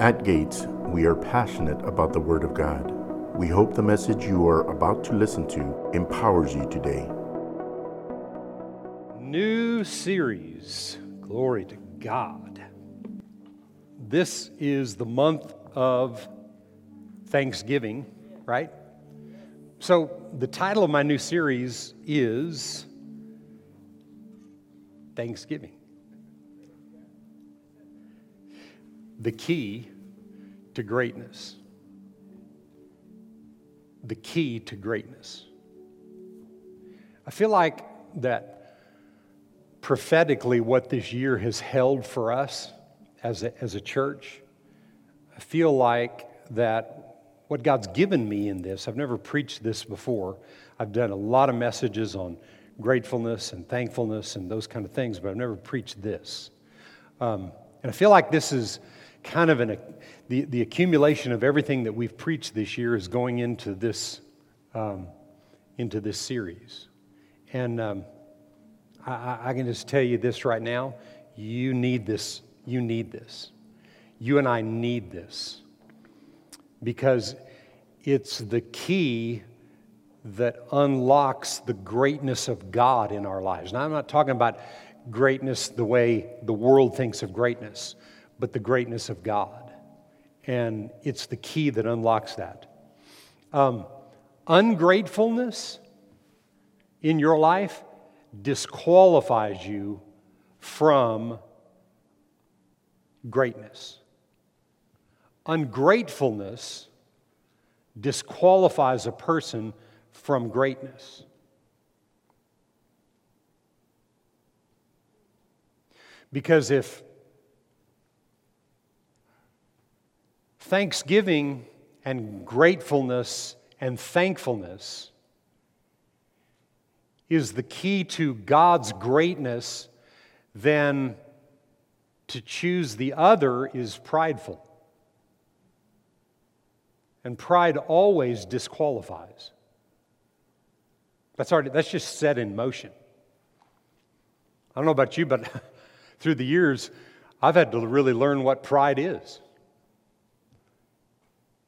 At Gates, we are passionate about the Word of God. We hope the message you are about to listen to empowers you today. New series. Glory to God. This is the month of Thanksgiving, right? So, the title of my new series is Thanksgiving. The key to greatness. The key to greatness. I feel like that prophetically, what this year has held for us as a, as a church, I feel like that what God's given me in this, I've never preached this before. I've done a lot of messages on gratefulness and thankfulness and those kind of things, but I've never preached this. Um, and I feel like this is kind of an, the, the accumulation of everything that we've preached this year is going into this, um, into this series. And um, I, I can just tell you this right now you need this. You need this. You and I need this because it's the key that unlocks the greatness of God in our lives. Now, I'm not talking about greatness the way the world thinks of greatness but the greatness of God. And it's the key that unlocks that. Um, ungratefulness in your life disqualifies you from greatness. Ungratefulness disqualifies a person from greatness. Because if Thanksgiving and gratefulness and thankfulness is the key to God's greatness, then to choose the other is prideful. And pride always disqualifies. That's, already, that's just set in motion. I don't know about you, but through the years, I've had to really learn what pride is.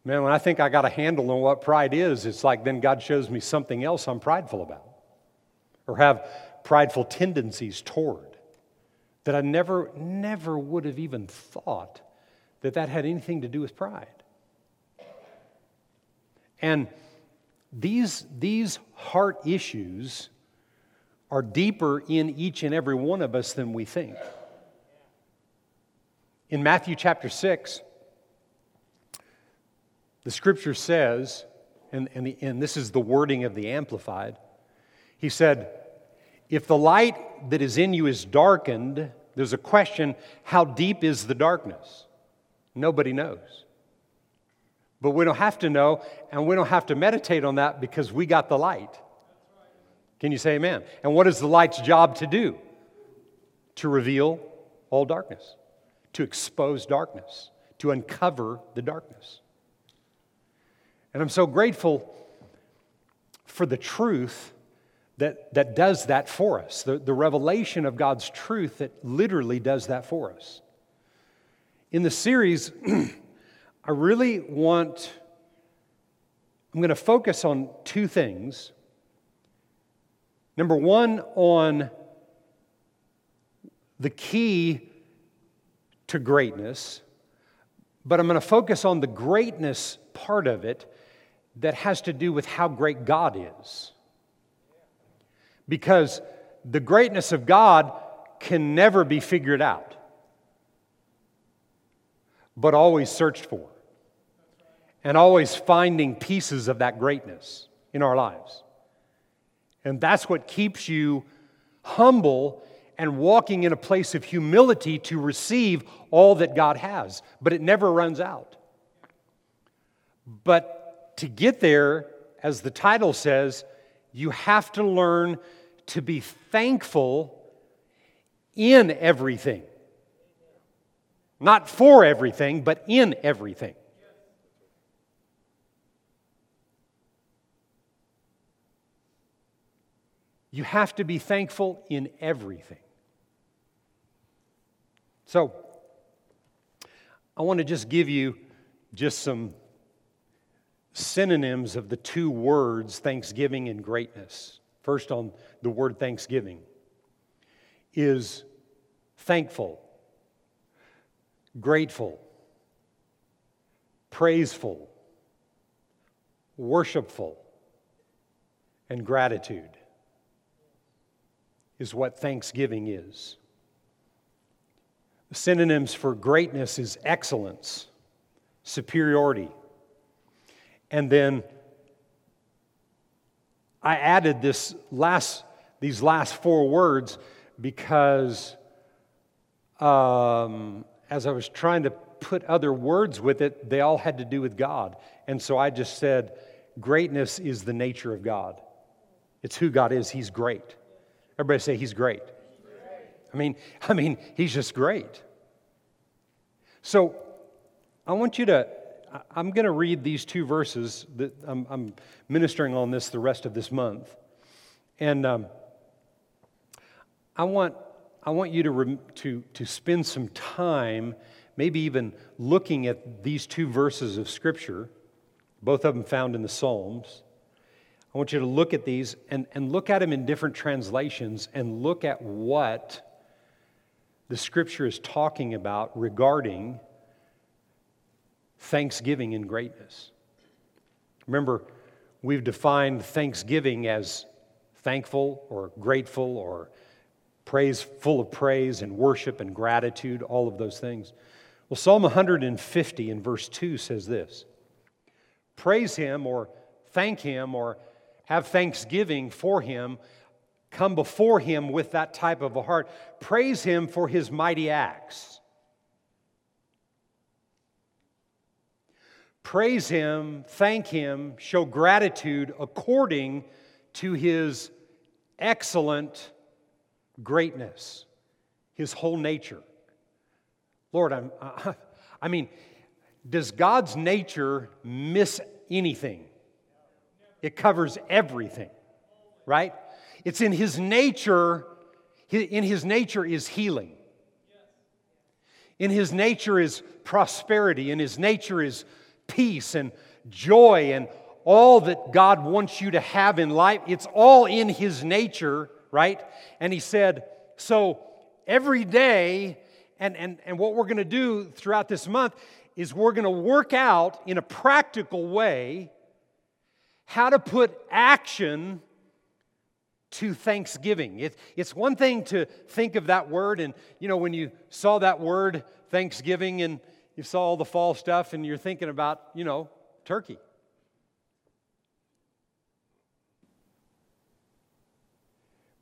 Man, when I think I got a handle on what pride is, it's like then God shows me something else I'm prideful about or have prideful tendencies toward that I never, never would have even thought that that had anything to do with pride. And these, these heart issues are deeper in each and every one of us than we think. In Matthew chapter 6, the scripture says, and, and, the, and this is the wording of the Amplified, he said, If the light that is in you is darkened, there's a question how deep is the darkness? Nobody knows. But we don't have to know, and we don't have to meditate on that because we got the light. Can you say amen? And what is the light's job to do? To reveal all darkness, to expose darkness, to uncover the darkness. And I'm so grateful for the truth that, that does that for us, the, the revelation of God's truth that literally does that for us. In the series, I really want, I'm going to focus on two things. Number one, on the key to greatness, but I'm going to focus on the greatness part of it that has to do with how great God is. Because the greatness of God can never be figured out, but always searched for, and always finding pieces of that greatness in our lives. And that's what keeps you humble and walking in a place of humility to receive all that God has, but it never runs out. But to get there, as the title says, you have to learn to be thankful in everything. Not for everything, but in everything. You have to be thankful in everything. So, I want to just give you just some synonyms of the two words thanksgiving and greatness. First, on the word thanksgiving is thankful, grateful, praiseful, worshipful, and gratitude is what thanksgiving is. Synonyms for greatness is excellence, superiority. And then I added this last, these last four words because um, as I was trying to put other words with it, they all had to do with God. And so I just said, greatness is the nature of God. It's who God is. He's great. Everybody say he's great. I mean, I mean, he's just great. So I want you to, I'm going to read these two verses that I'm, I'm, ministering on this the rest of this month. And um, I, want, I want you to, to, to spend some time, maybe even looking at these two verses of Scripture, both of them found in the Psalms. I want you to look at these and, and look at them in different translations and look at what the scripture is talking about regarding thanksgiving and greatness. Remember, we've defined thanksgiving as thankful or grateful or praise, full of praise and worship and gratitude, all of those things. Well, Psalm 150 in verse 2 says this Praise him or thank him or have thanksgiving for him, come before him with that type of a heart. Praise him for his mighty acts. Praise him, thank him, show gratitude according to his excellent greatness, his whole nature. Lord, I'm, I mean, does God's nature miss anything? It covers everything, right? It's in his nature, in his nature is healing. In his nature is prosperity. In his nature is peace and joy and all that God wants you to have in life. It's all in his nature, right? And he said, so every day, and, and, and what we're going to do throughout this month is we're going to work out in a practical way how to put action to thanksgiving. It, it's one thing to think of that word, and you know, when you saw that word, thanksgiving, and you saw all the fall stuff, and you're thinking about, you know, turkey.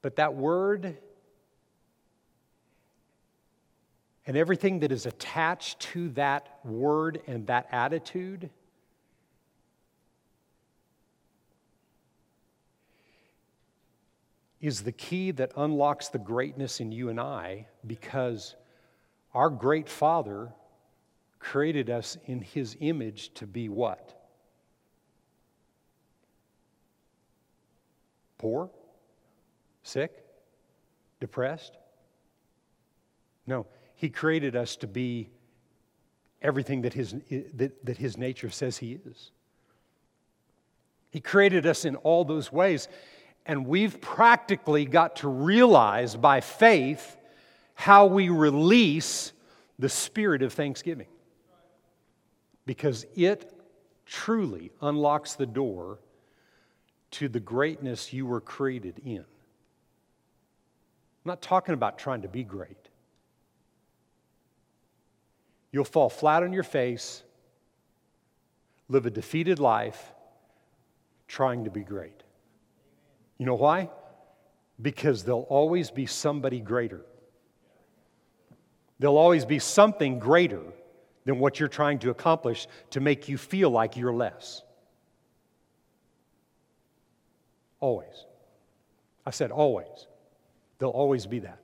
But that word and everything that is attached to that word and that attitude is the key that unlocks the greatness in you and I because our great Father created us in His image to be what? Poor? Sick? Depressed? No, He created us to be everything that His, that, that his nature says He is. He created us in all those ways. And we've practically got to realize by faith how we release the spirit of thanksgiving. Because it truly unlocks the door to the greatness you were created in. I'm not talking about trying to be great. You'll fall flat on your face, live a defeated life, trying to be great. You know why? Because there'll always be somebody greater. There'll always be something greater than what you're trying to accomplish to make you feel like you're less. Always. I said always. There'll always be that.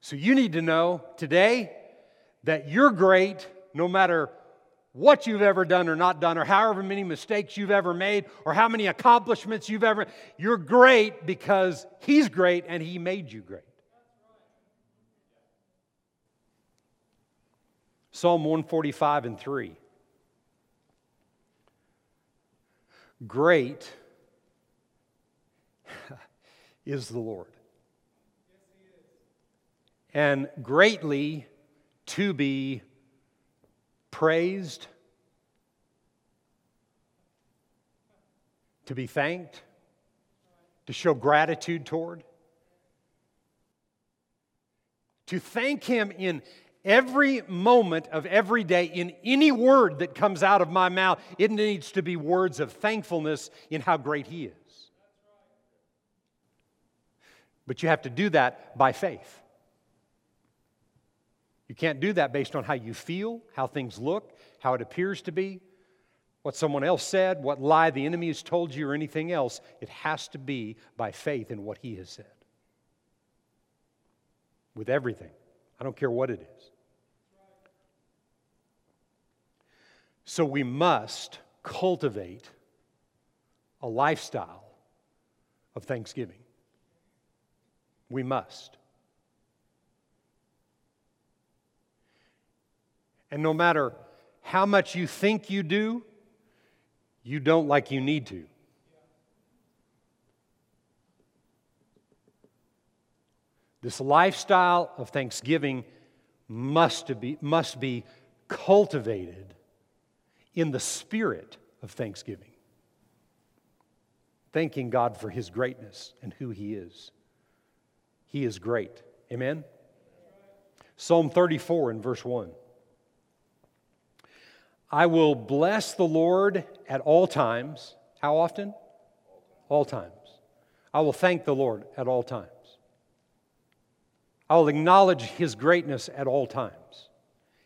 So you need to know today that you're great no matter what you've ever done or not done, or however many mistakes you've ever made, or how many accomplishments you've ever. You're great because He's great and He made you great. Psalm 145 and 3. Great is the Lord. And greatly to be praised, to be thanked, to show gratitude toward, to thank Him in every moment of every day, in any word that comes out of my mouth, it needs to be words of thankfulness in how great He is. But you have to do that by faith. You can't do that based on how you feel, how things look, how it appears to be, what someone else said, what lie the enemy has told you, or anything else. It has to be by faith in what He has said. With everything. I don't care what it is. So we must cultivate a lifestyle of thanksgiving. We must. And no matter how much you think you do, you don't like you need to. This lifestyle of thanksgiving must be, must be cultivated in the spirit of thanksgiving. Thanking God for His greatness and who He is. He is great. Amen? Psalm 34 and verse 1. I will bless the Lord at all times. How often? All times. I will thank the Lord at all times. I will acknowledge his greatness at all times.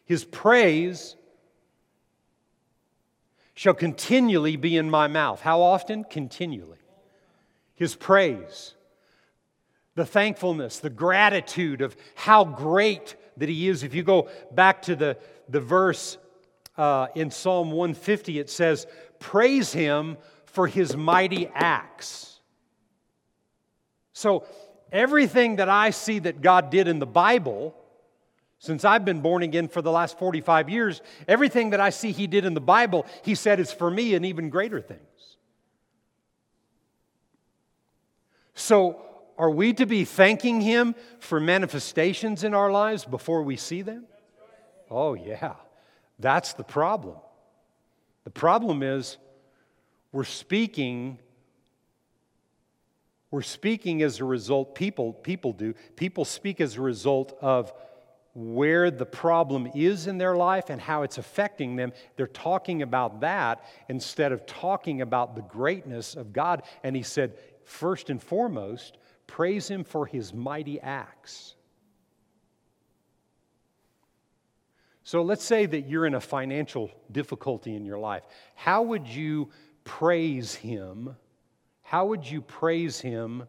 His praise shall continually be in my mouth. How often? Continually. His praise, the thankfulness, the gratitude of how great that he is. If you go back to the, the verse uh, in Psalm 150, it says, Praise him for his mighty acts. So, everything that I see that God did in the Bible, since I've been born again for the last 45 years, everything that I see He did in the Bible, He said is for me and even greater things. So, are we to be thanking Him for manifestations in our lives before we see them? Oh, yeah. That's the problem. The problem is we're speaking we're speaking as a result people people do people speak as a result of where the problem is in their life and how it's affecting them they're talking about that instead of talking about the greatness of God and he said first and foremost praise him for his mighty acts So let's say that you're in a financial difficulty in your life. How would you praise Him? How would you praise Him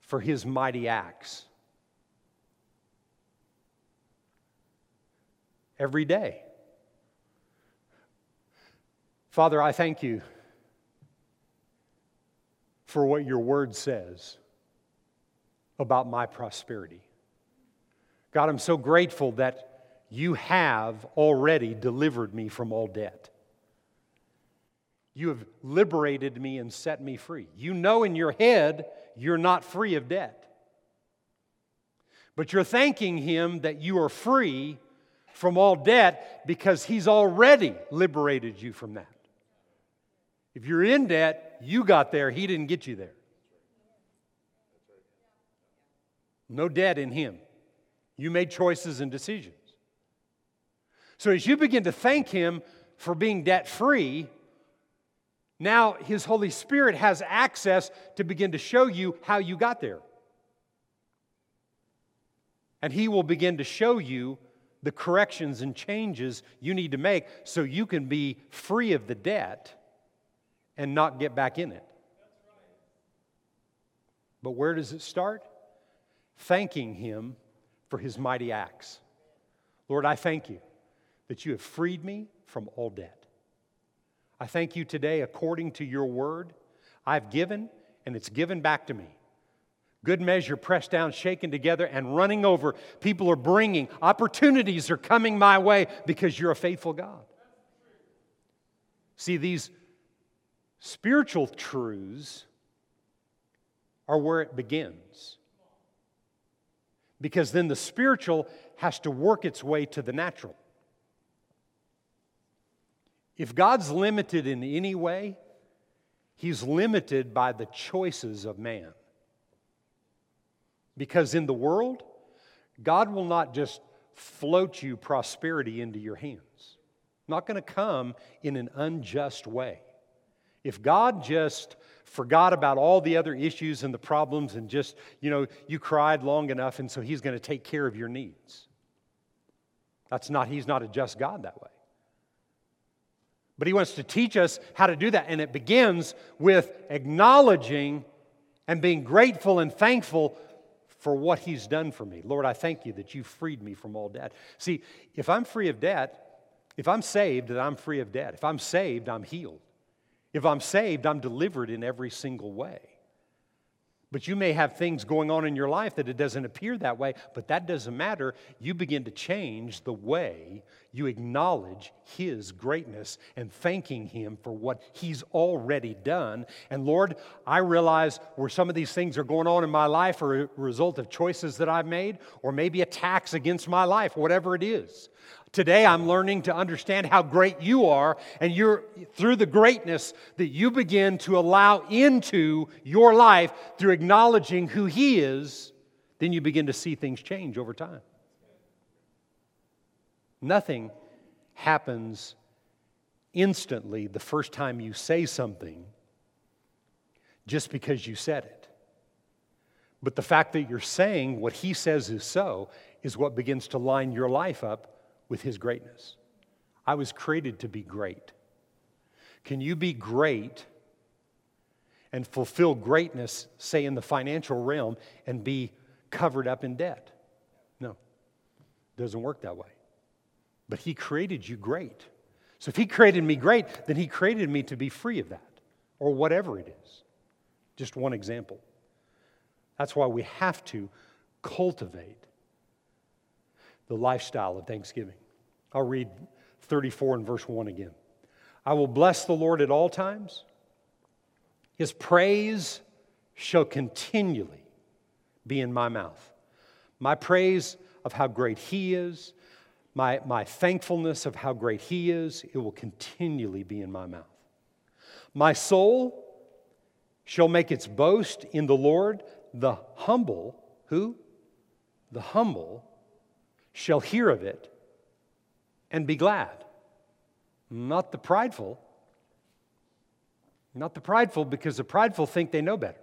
for His mighty acts? Every day. Father, I thank you for what your word says about my prosperity. God, I'm so grateful that you have already delivered me from all debt. You have liberated me and set me free. You know in your head you're not free of debt. But you're thanking Him that you are free from all debt because He's already liberated you from that. If you're in debt, you got there, He didn't get you there. No debt in Him. You made choices and decisions. So as you begin to thank Him for being debt free, now His Holy Spirit has access to begin to show you how you got there. And He will begin to show you the corrections and changes you need to make so you can be free of the debt and not get back in it. But where does it start? Thanking Him for His mighty acts. Lord, I thank you that you have freed me from all debt. I thank you today, according to your word, I've given and it's given back to me. Good measure, pressed down, shaken together, and running over. People are bringing, opportunities are coming my way because you're a faithful God. See, these spiritual truths are where it begins. Because then the spiritual has to work its way to the natural. If God's limited in any way, He's limited by the choices of man. Because in the world, God will not just float you prosperity into your hands. Not going to come in an unjust way. If God just forgot about all the other issues and the problems and just, you know, you cried long enough and so he's going to take care of your needs. That's not, he's not a just God that way. But he wants to teach us how to do that. And it begins with acknowledging and being grateful and thankful for what he's done for me. Lord, I thank you that you freed me from all debt. See, if I'm free of debt, if I'm saved, then I'm free of debt. If I'm saved, I'm healed. If I'm saved, I'm delivered in every single way. But you may have things going on in your life that it doesn't appear that way, but that doesn't matter. You begin to change the way you acknowledge His greatness and thanking Him for what He's already done. And Lord, I realize where some of these things are going on in my life are a result of choices that I've made, or maybe attacks against my life, whatever it is. Today, I'm learning to understand how great you are, and you're through the greatness that you begin to allow into your life through acknowledging who He is, then you begin to see things change over time. Nothing happens instantly the first time you say something just because you said it. But the fact that you're saying what He says is so is what begins to line your life up with His greatness. I was created to be great. Can you be great and fulfill greatness, say in the financial realm, and be covered up in debt? No, it doesn't work that way. But He created you great. So if He created me great, then He created me to be free of that, or whatever it is. Just one example. That's why we have to cultivate the lifestyle of thanksgiving. I'll read 34 and verse 1 again. I will bless the Lord at all times. His praise shall continually be in my mouth. My praise of how great He is, my, my thankfulness of how great He is, it will continually be in my mouth. My soul shall make its boast in the Lord. The humble, who? The humble shall hear of it and be glad. Not the prideful. Not the prideful, because the prideful think they know better.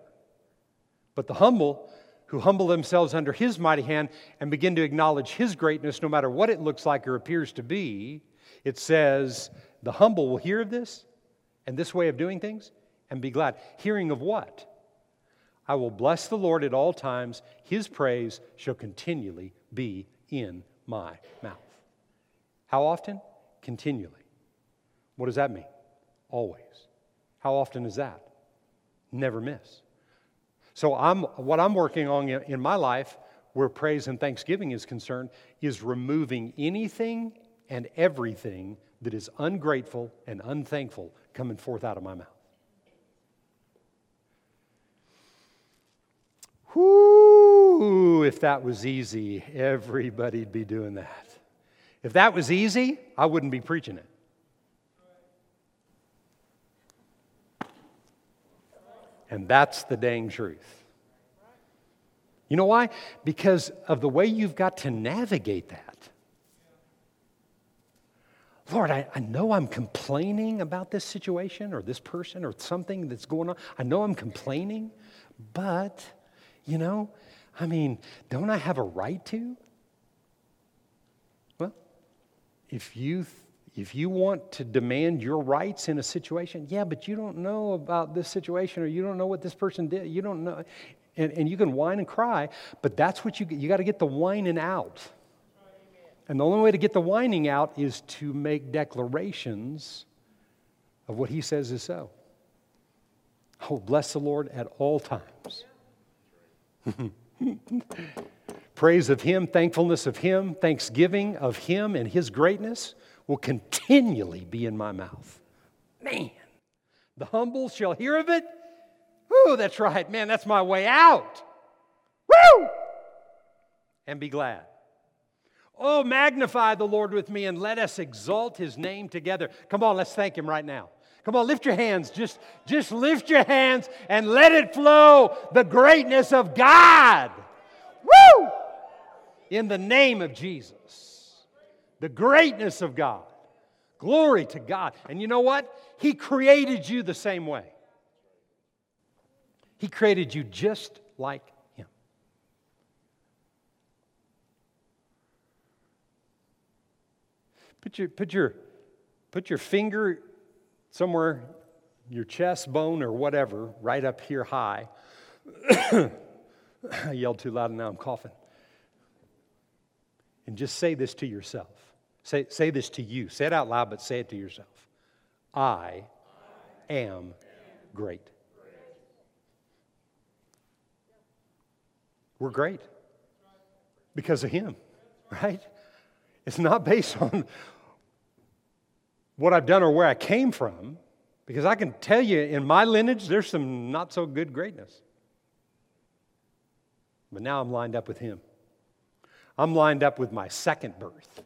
But the humble, who humble themselves under his mighty hand and begin to acknowledge his greatness, no matter what it looks like or appears to be, it says, the humble will hear of this and this way of doing things and be glad. Hearing of what? I will bless the Lord at all times. His praise shall continually be in my mouth. How often? Continually. What does that mean? Always. How often is that? Never miss. So I'm what I'm working on in my life where praise and thanksgiving is concerned is removing anything and everything that is ungrateful and unthankful coming forth out of my mouth. Whoo, if that was easy, everybody'd be doing that. If that was easy, I wouldn't be preaching it. And that's the dang truth. You know why? Because of the way you've got to navigate that. Lord, I, I, know I'm complaining about this situation or this person or something that's going on. I know I'm complaining, but you know, I mean, don't I have a right to? Well, if you if you want to demand your rights in a situation, yeah, but you don't know about this situation or you don't know what this person did. You don't know. And, and you can whine and cry, but that's what you you got to get the whining out. And the only way to get the whining out is to make declarations of what he says is so. Oh, bless the Lord at all times. Praise of Him, thankfulness of Him, thanksgiving of Him and His greatness will continually be in my mouth. Man, the humble shall hear of it. Woo, that's right. Man, that's my way out. Woo! And be glad. Oh, magnify the Lord with me and let us exalt his name together. Come on, let's thank him right now. Come on, lift your hands. Just, just lift your hands and let it flow the greatness of God. Woo! In the name of Jesus. The greatness of God. Glory to God. And you know what? He created you the same way. He created you just like Him. Put your, put your, put your finger somewhere, your chest bone or whatever, right up here high. I yelled too loud and now I'm coughing. And just say this to yourself. Say, say this to you. Say it out loud, but say it to yourself. I am great. We're great because of Him, right? It's not based on what I've done or where I came from, because I can tell you in my lineage, there's some not so good greatness. But now I'm lined up with Him. I'm lined up with my second birth.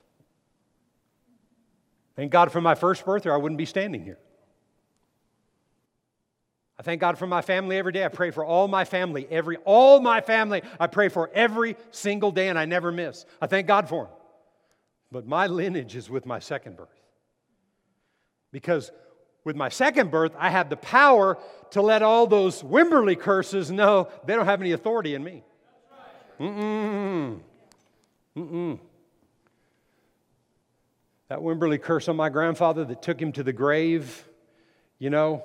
Thank God for my first birth, or I wouldn't be standing here. I thank God for my family every day. I pray for all my family, every all my family. I pray for every single day, and I never miss. I thank God for them. But my lineage is with my second birth. Because with my second birth, I had the power to let all those Wimberly curses know they don't have any authority in me. Mm-mm. Mm-mm. That Wimberly curse on my grandfather that took him to the grave, you know,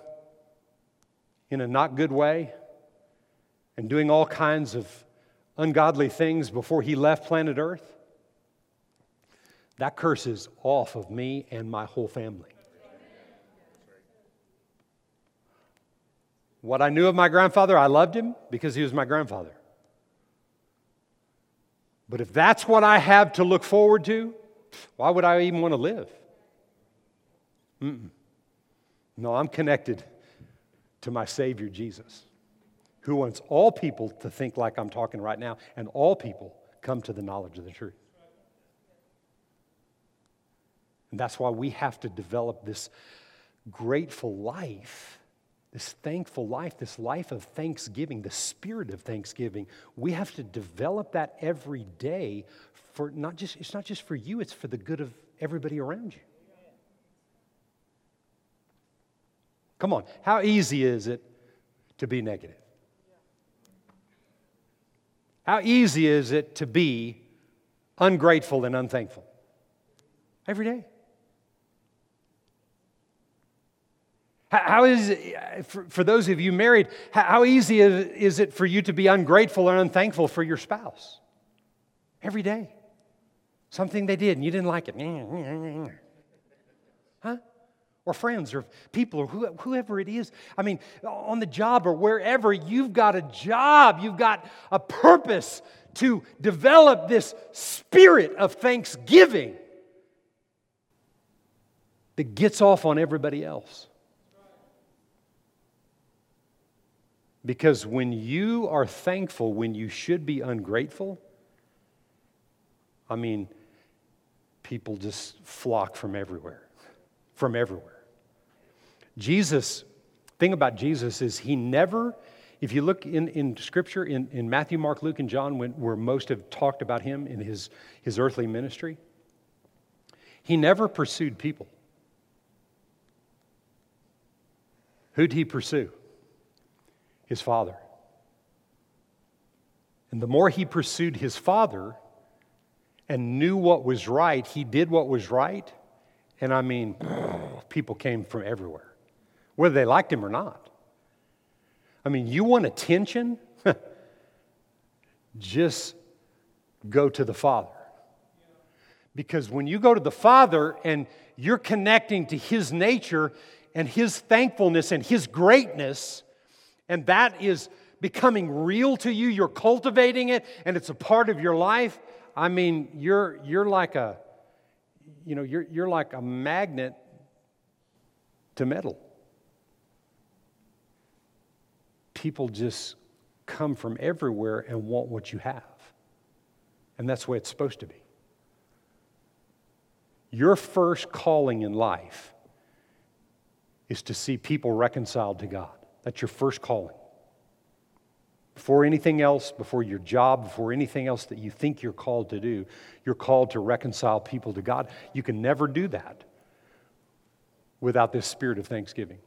in a not good way, and doing all kinds of ungodly things before he left planet Earth, that curse is off of me and my whole family. What I knew of my grandfather, I loved him because he was my grandfather. But if that's what I have to look forward to, why would I even want to live? Mm-mm. No, I'm connected to my Savior Jesus, who wants all people to think like I'm talking right now, and all people come to the knowledge of the truth. And that's why we have to develop this grateful life, this thankful life, this life of thanksgiving, the spirit of thanksgiving. We have to develop that every day for not just, it's not just for you, it's for the good of everybody around you. Come on, how easy is it to be negative? How easy is it to be ungrateful and unthankful? Every day. How is uh, it, for those of you married, how easy is it for you to be ungrateful or unthankful for your spouse? Every day. Something they did and you didn't like it. Huh? Or friends or people or whoever it is. I mean, on the job or wherever, you've got a job, you've got a purpose to develop this spirit of thanksgiving that gets off on everybody else. Because when you are thankful when you should be ungrateful, I mean, people just flock from everywhere, from everywhere. Jesus, thing about Jesus is he never, if you look in, in Scripture, in, in Matthew, Mark, Luke, and John, when, where most have talked about him in his, his earthly ministry, he never pursued people. Who'd he pursue? His father. And the more he pursued his father, and knew what was right, he did what was right. And I mean, people came from everywhere, whether they liked him or not. I mean, you want attention? Just go to the Father. Because when you go to the Father and you're connecting to His nature and His thankfulness and His greatness, and that is becoming real to you, you're cultivating it, and it's a part of your life, I mean, you're, you're like a, you know, you're, you're like a magnet to metal. People just come from everywhere and want what you have. And that's the way it's supposed to be. Your first calling in life is to see people reconciled to God. That's your first calling. Before anything else, before your job, before anything else that you think you're called to do, you're called to reconcile people to God. You can never do that without this spirit of thanksgiving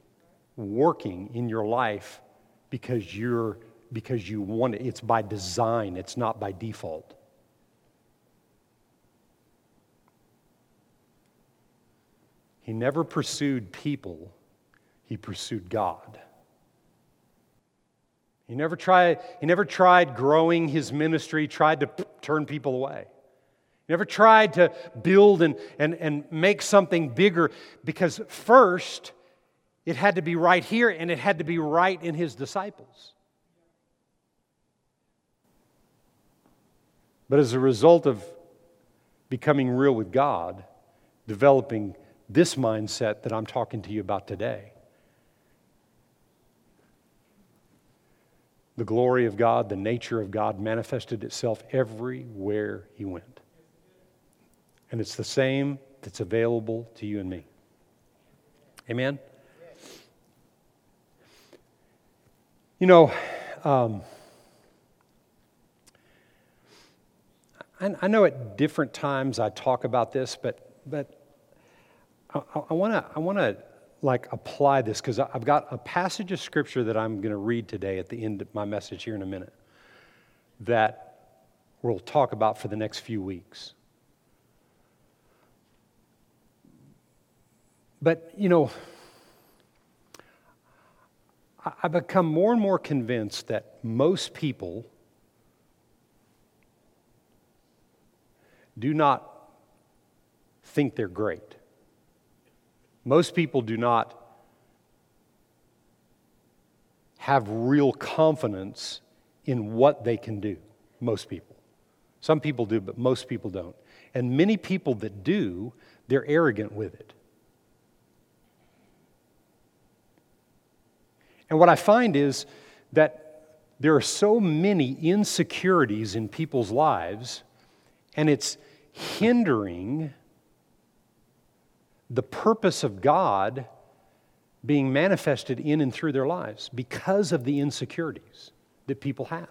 working in your life because you're because you want it. It's by design, it's not by default. He never pursued people, he pursued God. He never tried, he never tried growing his ministry, tried to turn people away. He never tried to build and, and, and make something bigger because first it had to be right here and it had to be right in his disciples. But as a result of becoming real with God, developing this mindset that I'm talking to you about today, the glory of God, the nature of God manifested itself everywhere he went. And it's the same that's available to you and me. Amen? You know, um, I, I, know at different times I talk about this, but, but I, want to I wanna, like apply this because I've got a passage of scripture that I'm going to read today at the end of my message here in a minute that we'll talk about for the next few weeks. But, you know, I become more and more convinced that most people do not think they're great. Most people do not have real confidence in what they can do. Most people. Some people do, but most people don't. And many people that do, they're arrogant with it. And what I find is that there are so many insecurities in people's lives, and it's hindering the purpose of God being manifested in and through their lives because of the insecurities that people have.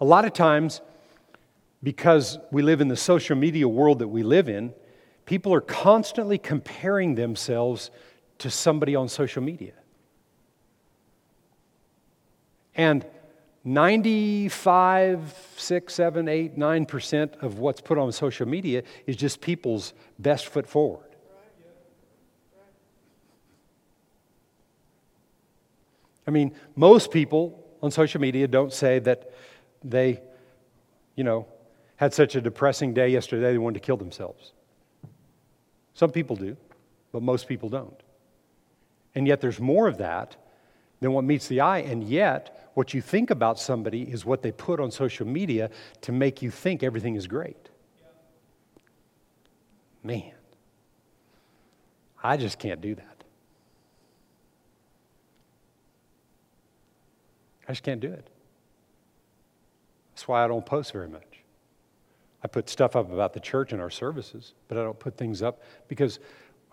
A lot of times, because we live in the social media world that we live in, people are constantly comparing themselves to somebody on social media. And 95, 6, 7, 8, 9% of what's put on social media is just people's best foot forward. I mean, most people on social media don't say that they, you know, had such a depressing day yesterday they wanted to kill themselves. Some people do, but most people don't. And yet there's more of that than what meets the eye. And yet, what you think about somebody is what they put on social media to make you think everything is great. Man, I just can't do that. I just can't do it. That's why I don't post very much. I put stuff up about the church and our services, but I don't put things up because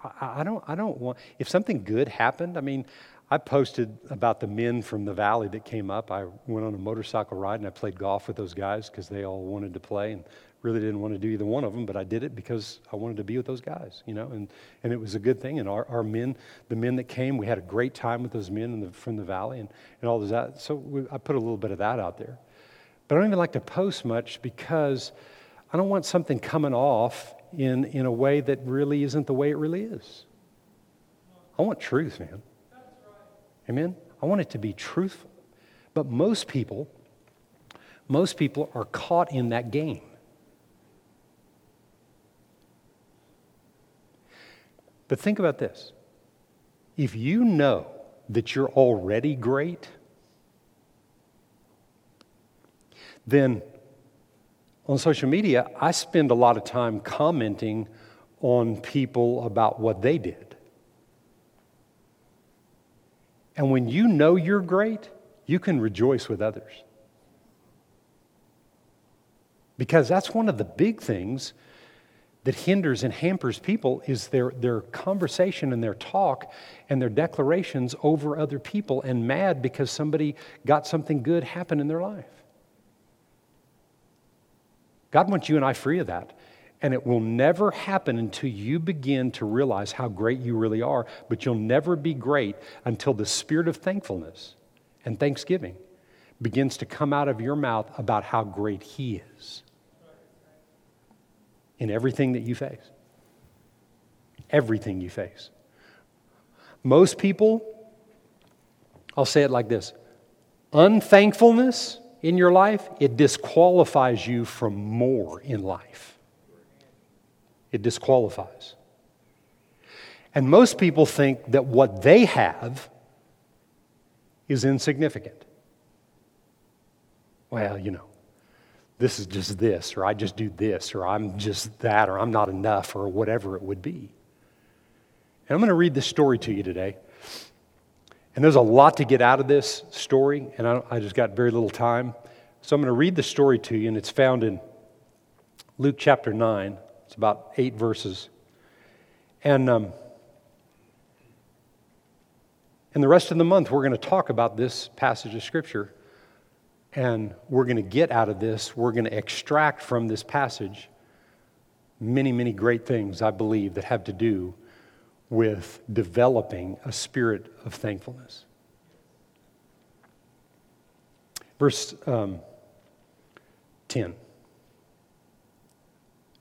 I, I don't, I don't want, if something good happened, I mean, I posted about the men from the valley that came up. I went on a motorcycle ride and I played golf with those guys because they all wanted to play and really didn't want to do either one of them, but I did it because I wanted to be with those guys, you know, and, and it was a good thing. And our, our men, the men that came, we had a great time with those men the, from the valley and, and all of that. So we, I put a little bit of that out there. But I don't even like to post much because I don't want something coming off in, in a way that really isn't the way it really is. I want truth, man. Amen? I want it to be truthful. But most people, most people are caught in that game. But think about this. If you know that you're already great, then on social media, I spend a lot of time commenting on people about what they did. And when you know you're great, you can rejoice with others. Because that's one of the big things that hinders and hampers people is their, their conversation and their talk and their declarations over other people and mad because somebody got something good happen in their life. God wants you and I free of that. And it will never happen until you begin to realize how great you really are. But you'll never be great until the spirit of thankfulness and thanksgiving begins to come out of your mouth about how great He is in everything that you face. Everything you face. Most people, I'll say it like this unthankfulness in your life, it disqualifies you from more in life. It disqualifies. And most people think that what they have is insignificant. Well, you know, this is just this, or I just do this, or I'm just that, or I'm not enough, or whatever it would be. And I'm going to read this story to you today. And there's a lot to get out of this story, and I, I just got very little time. So I'm going to read the story to you, and it's found in Luke chapter 9. It's about eight verses. And, um, and the rest of the month, we're going to talk about this passage of Scripture. And we're going to get out of this, we're going to extract from this passage many, many great things, I believe, that have to do with developing a spirit of thankfulness. Verse um, 10.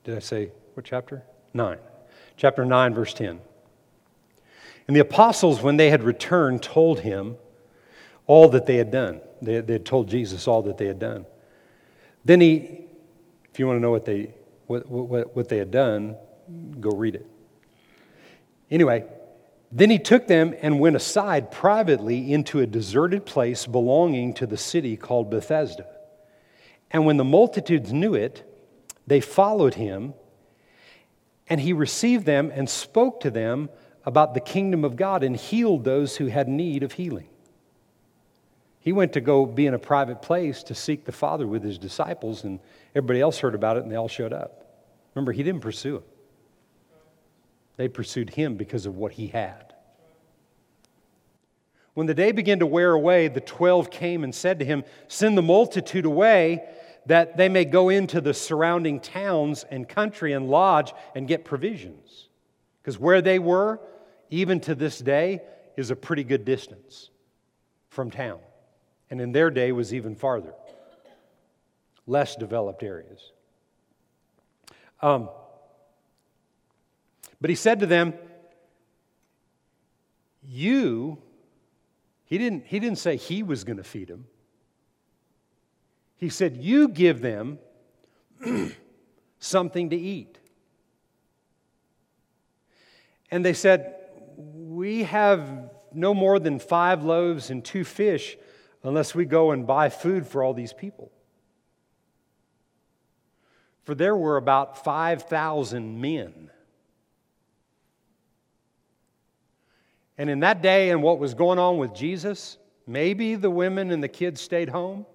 Did I say what chapter? 9. Chapter 9, verse 10. And the apostles, when they had returned, told him all that they had done. They, they had told Jesus all that they had done. Then he, if you want to know what they, what, what, what they had done, go read it. Anyway, then he took them and went aside privately into a deserted place belonging to the city called Bethsaida. And when the multitudes knew it, they followed him, and he received them and spoke to them about the kingdom of God and healed those who had need of healing. He went to go be in a private place to seek the Father with his disciples, and everybody else heard about it and they all showed up. Remember, he didn't pursue them, They pursued him because of what he had. When the day began to wear away, the twelve came and said to him, Send the multitude away that they may go into the surrounding towns and country and lodge and get provisions. Because where they were, even to this day, is a pretty good distance from town. And in their day was even farther, less developed areas. Um, but he said to them, You, he didn't, he didn't say he was going to feed them. He said, You give them something to eat. And they said, We have no more than five loaves and two fish unless we go and buy food for all these people. For there were about 5,000 men. And in that day and what was going on with Jesus, maybe the women and the kids stayed home.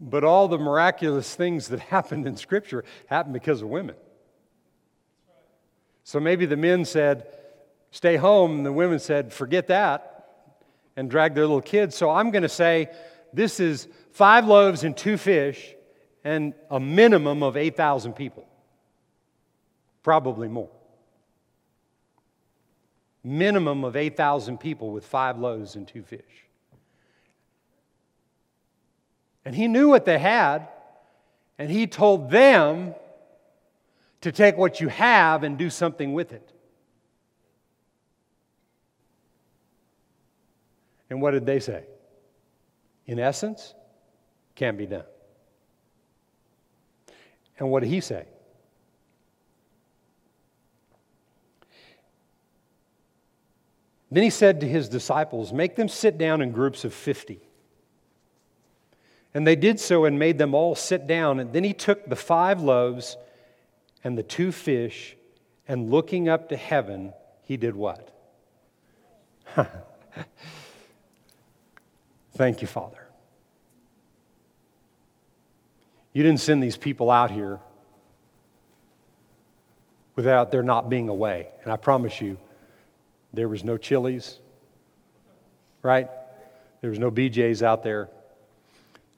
But all the miraculous things that happened in Scripture happened because of women. So maybe the men said, Stay home, and the women said, Forget that, and dragged their little kids. So I'm going to say, This is five loaves and two fish, and a minimum of 8,000 people. Probably more minimum of 8,000 people with five loaves and two fish. And he knew what they had, and he told them to take what you have and do something with it. And what did they say? In essence, can't be done. And what did he say? Then he said to his disciples, Make them sit down in groups of 50. And they did so and made them all sit down. And then he took the five loaves and the two fish, and looking up to heaven, he did what? Thank you, Father. You didn't send these people out here without there not being a way. And I promise you, there was no Chili's, right? There was no BJ's out there.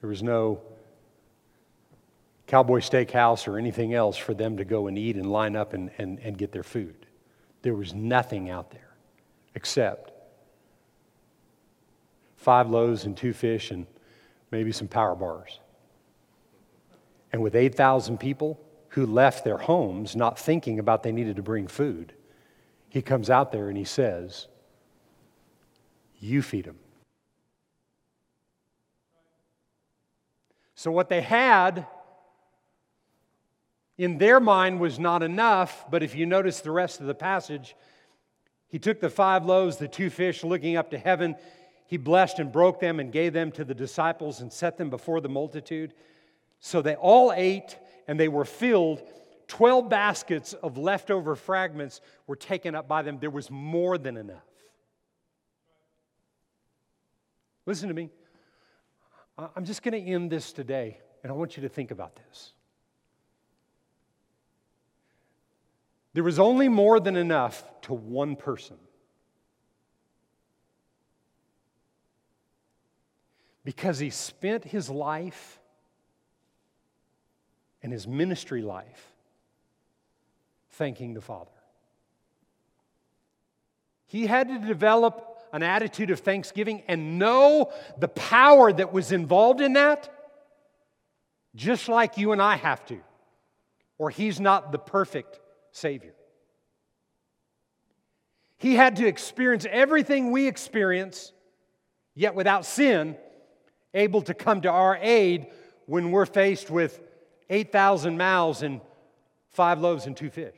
There was no Cowboy Steakhouse or anything else for them to go and eat and line up and, and, and get their food. There was nothing out there except five loaves and two fish and maybe some power bars. And with 8,000 people who left their homes not thinking about they needed to bring food, he comes out there and he says, You feed them. So, what they had in their mind was not enough, but if you notice the rest of the passage, he took the five loaves, the two fish, looking up to heaven. He blessed and broke them and gave them to the disciples and set them before the multitude. So they all ate and they were filled. Twelve baskets of leftover fragments were taken up by them. There was more than enough. Listen to me. I'm just going to end this today, and I want you to think about this. There was only more than enough to one person. Because he spent his life and his ministry life thanking the Father. He had to develop an attitude of thanksgiving and know the power that was involved in that, just like you and I have to, or he's not the perfect Savior. He had to experience everything we experience, yet without sin, able to come to our aid when we're faced with 8,000 mouths and five loaves and two fish,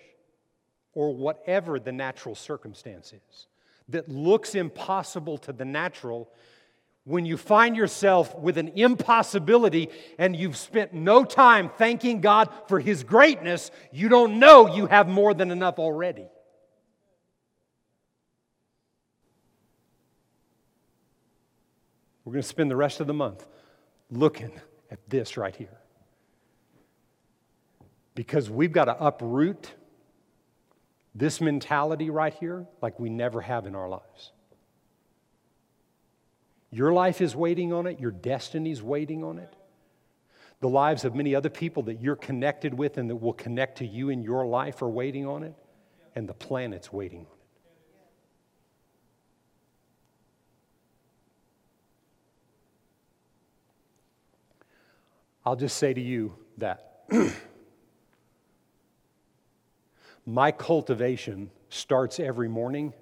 or whatever the natural circumstance is that looks impossible to the natural when you find yourself with an impossibility and you've spent no time thanking God for His greatness, you don't know you have more than enough already. We're going to spend the rest of the month looking at this right here. Because we've got to uproot this mentality right here like we never have in our lives. Your life is waiting on it, your destiny is waiting on it. The lives of many other people that you're connected with and that will connect to you in your life are waiting on it, and the planet's waiting on it. I'll just say to you that my cultivation starts every morning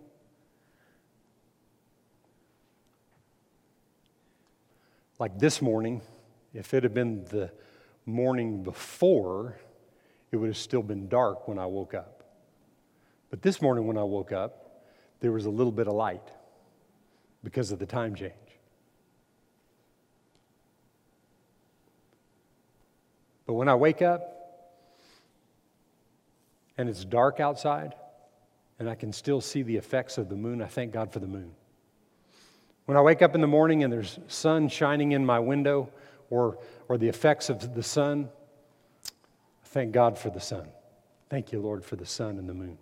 Like this morning, if it had been the morning before, it would have still been dark when I woke up. But this morning, when I woke up, there was a little bit of light because of the time change. But when I wake up and it's dark outside and I can still see the effects of the moon, I thank God for the moon. When I wake up in the morning and there's sun shining in my window or, or the effects of the sun, I thank God for the sun. Thank you, Lord, for the sun and the moon.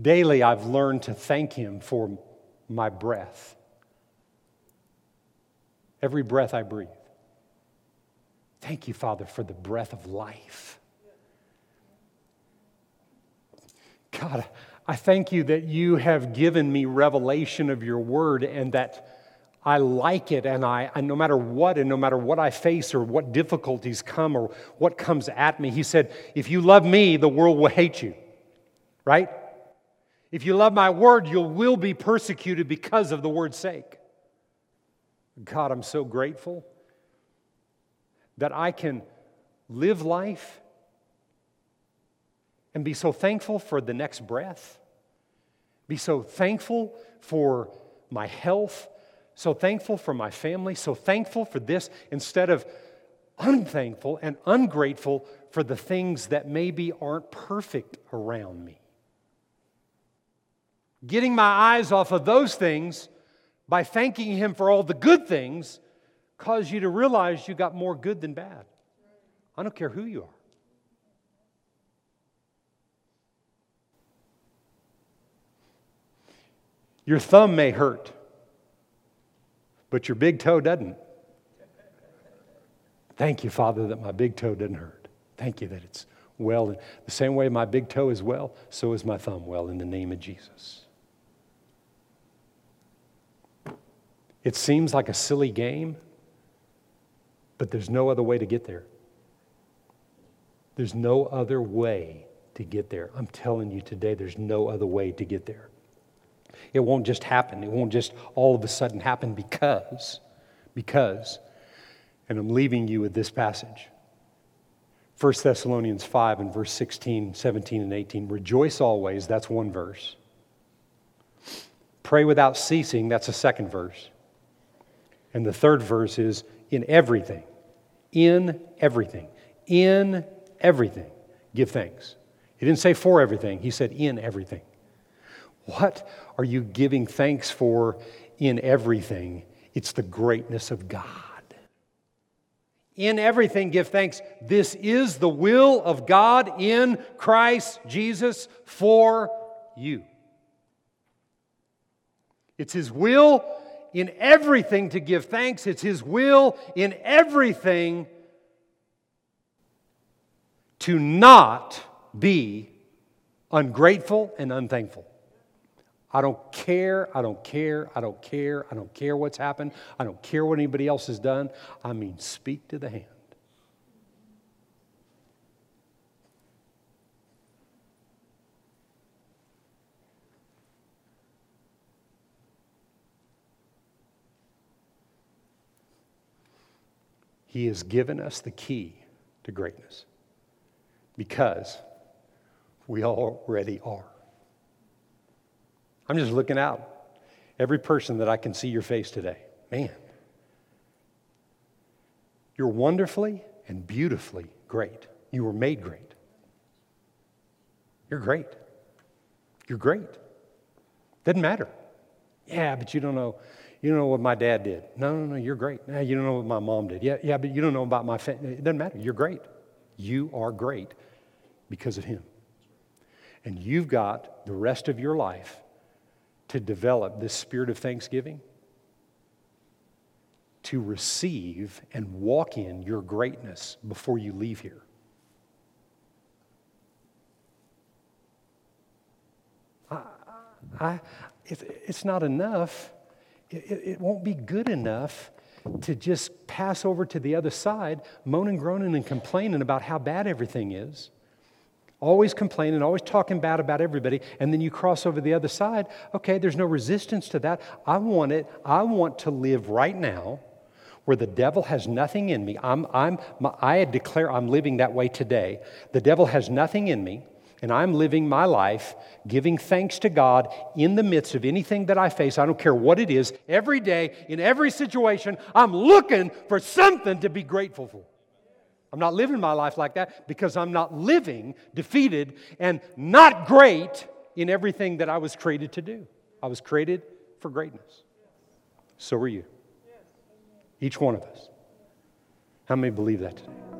Daily, I've learned to thank Him for my breath. Every breath I breathe. Thank you, Father, for the breath of life. God, I thank you that you have given me revelation of your word and that I like it, and I, no matter what, and no matter what I face or what difficulties come or what comes at me, he said, If you love me, the world will hate you. Right? If you love my word, you will be persecuted because of the word's sake. God, I'm so grateful that I can live life and be so thankful for the next breath Be so thankful for my health, so thankful for my family, so thankful for this instead of unthankful and ungrateful for the things that maybe aren't perfect around me. Getting my eyes off of those things by thanking Him for all the good things cause you to realize you got more good than bad. I don't care who you are. Your thumb may hurt, but your big toe doesn't. Thank you, Father, that my big toe didn't hurt. Thank you that it's well. The same way my big toe is well, so is my thumb well in the name of Jesus. It seems like a silly game, but there's no other way to get there. There's no other way to get there. I'm telling you today, there's no other way to get there. It won't just happen. It won't just all of a sudden happen because, because and I'm leaving you with this passage 1 Thessalonians 5 and verse 16, 17, and 18. Rejoice always, that's one verse. Pray without ceasing, that's a second verse. And the third verse is in everything. In everything. In everything. Give thanks. He didn't say for everything, he said in everything. What are you giving thanks for in everything? It's the greatness of God. In everything, give thanks. This is the will of God in Christ Jesus for you. It's His will in everything to give thanks. It's His will in everything to not be ungrateful and unthankful. I don't care, I don't care, I don't care, I don't care what's happened, I don't care what anybody else has done. I mean, speak to the hand. He has given us the key to greatness because we already are. I'm just looking out. Every person that I can see your face today, man, you're wonderfully and beautifully great. You were made great. You're great. You're great. Doesn't matter. Yeah, but you don't know. You don't know what my dad did. No, no, no. You're great. Yeah, you don't know what my mom did. Yeah, yeah, but you don't know about my family. It doesn't matter. You're great. You are great because of him. And you've got the rest of your life to develop this spirit of thanksgiving, to receive and walk in your greatness before you leave here. I, I, it's not enough. It, it won't be good enough to just pass over to the other side, moaning, groaning, and complaining about how bad everything is always complaining, always talking bad about everybody, and then you cross over the other side, okay, there's no resistance to that. I want it. I want to live right now where the devil has nothing in me. I'm, I'm, I declare I'm living that way today. The devil has nothing in me, and I'm living my life giving thanks to God in the midst of anything that I face. I don't care what it is. Every day, in every situation, I'm looking for something to be grateful for. I'm not living my life like that because I'm not living defeated and not great in everything that I was created to do. I was created for greatness. So are you. Each one of us. How many believe that today?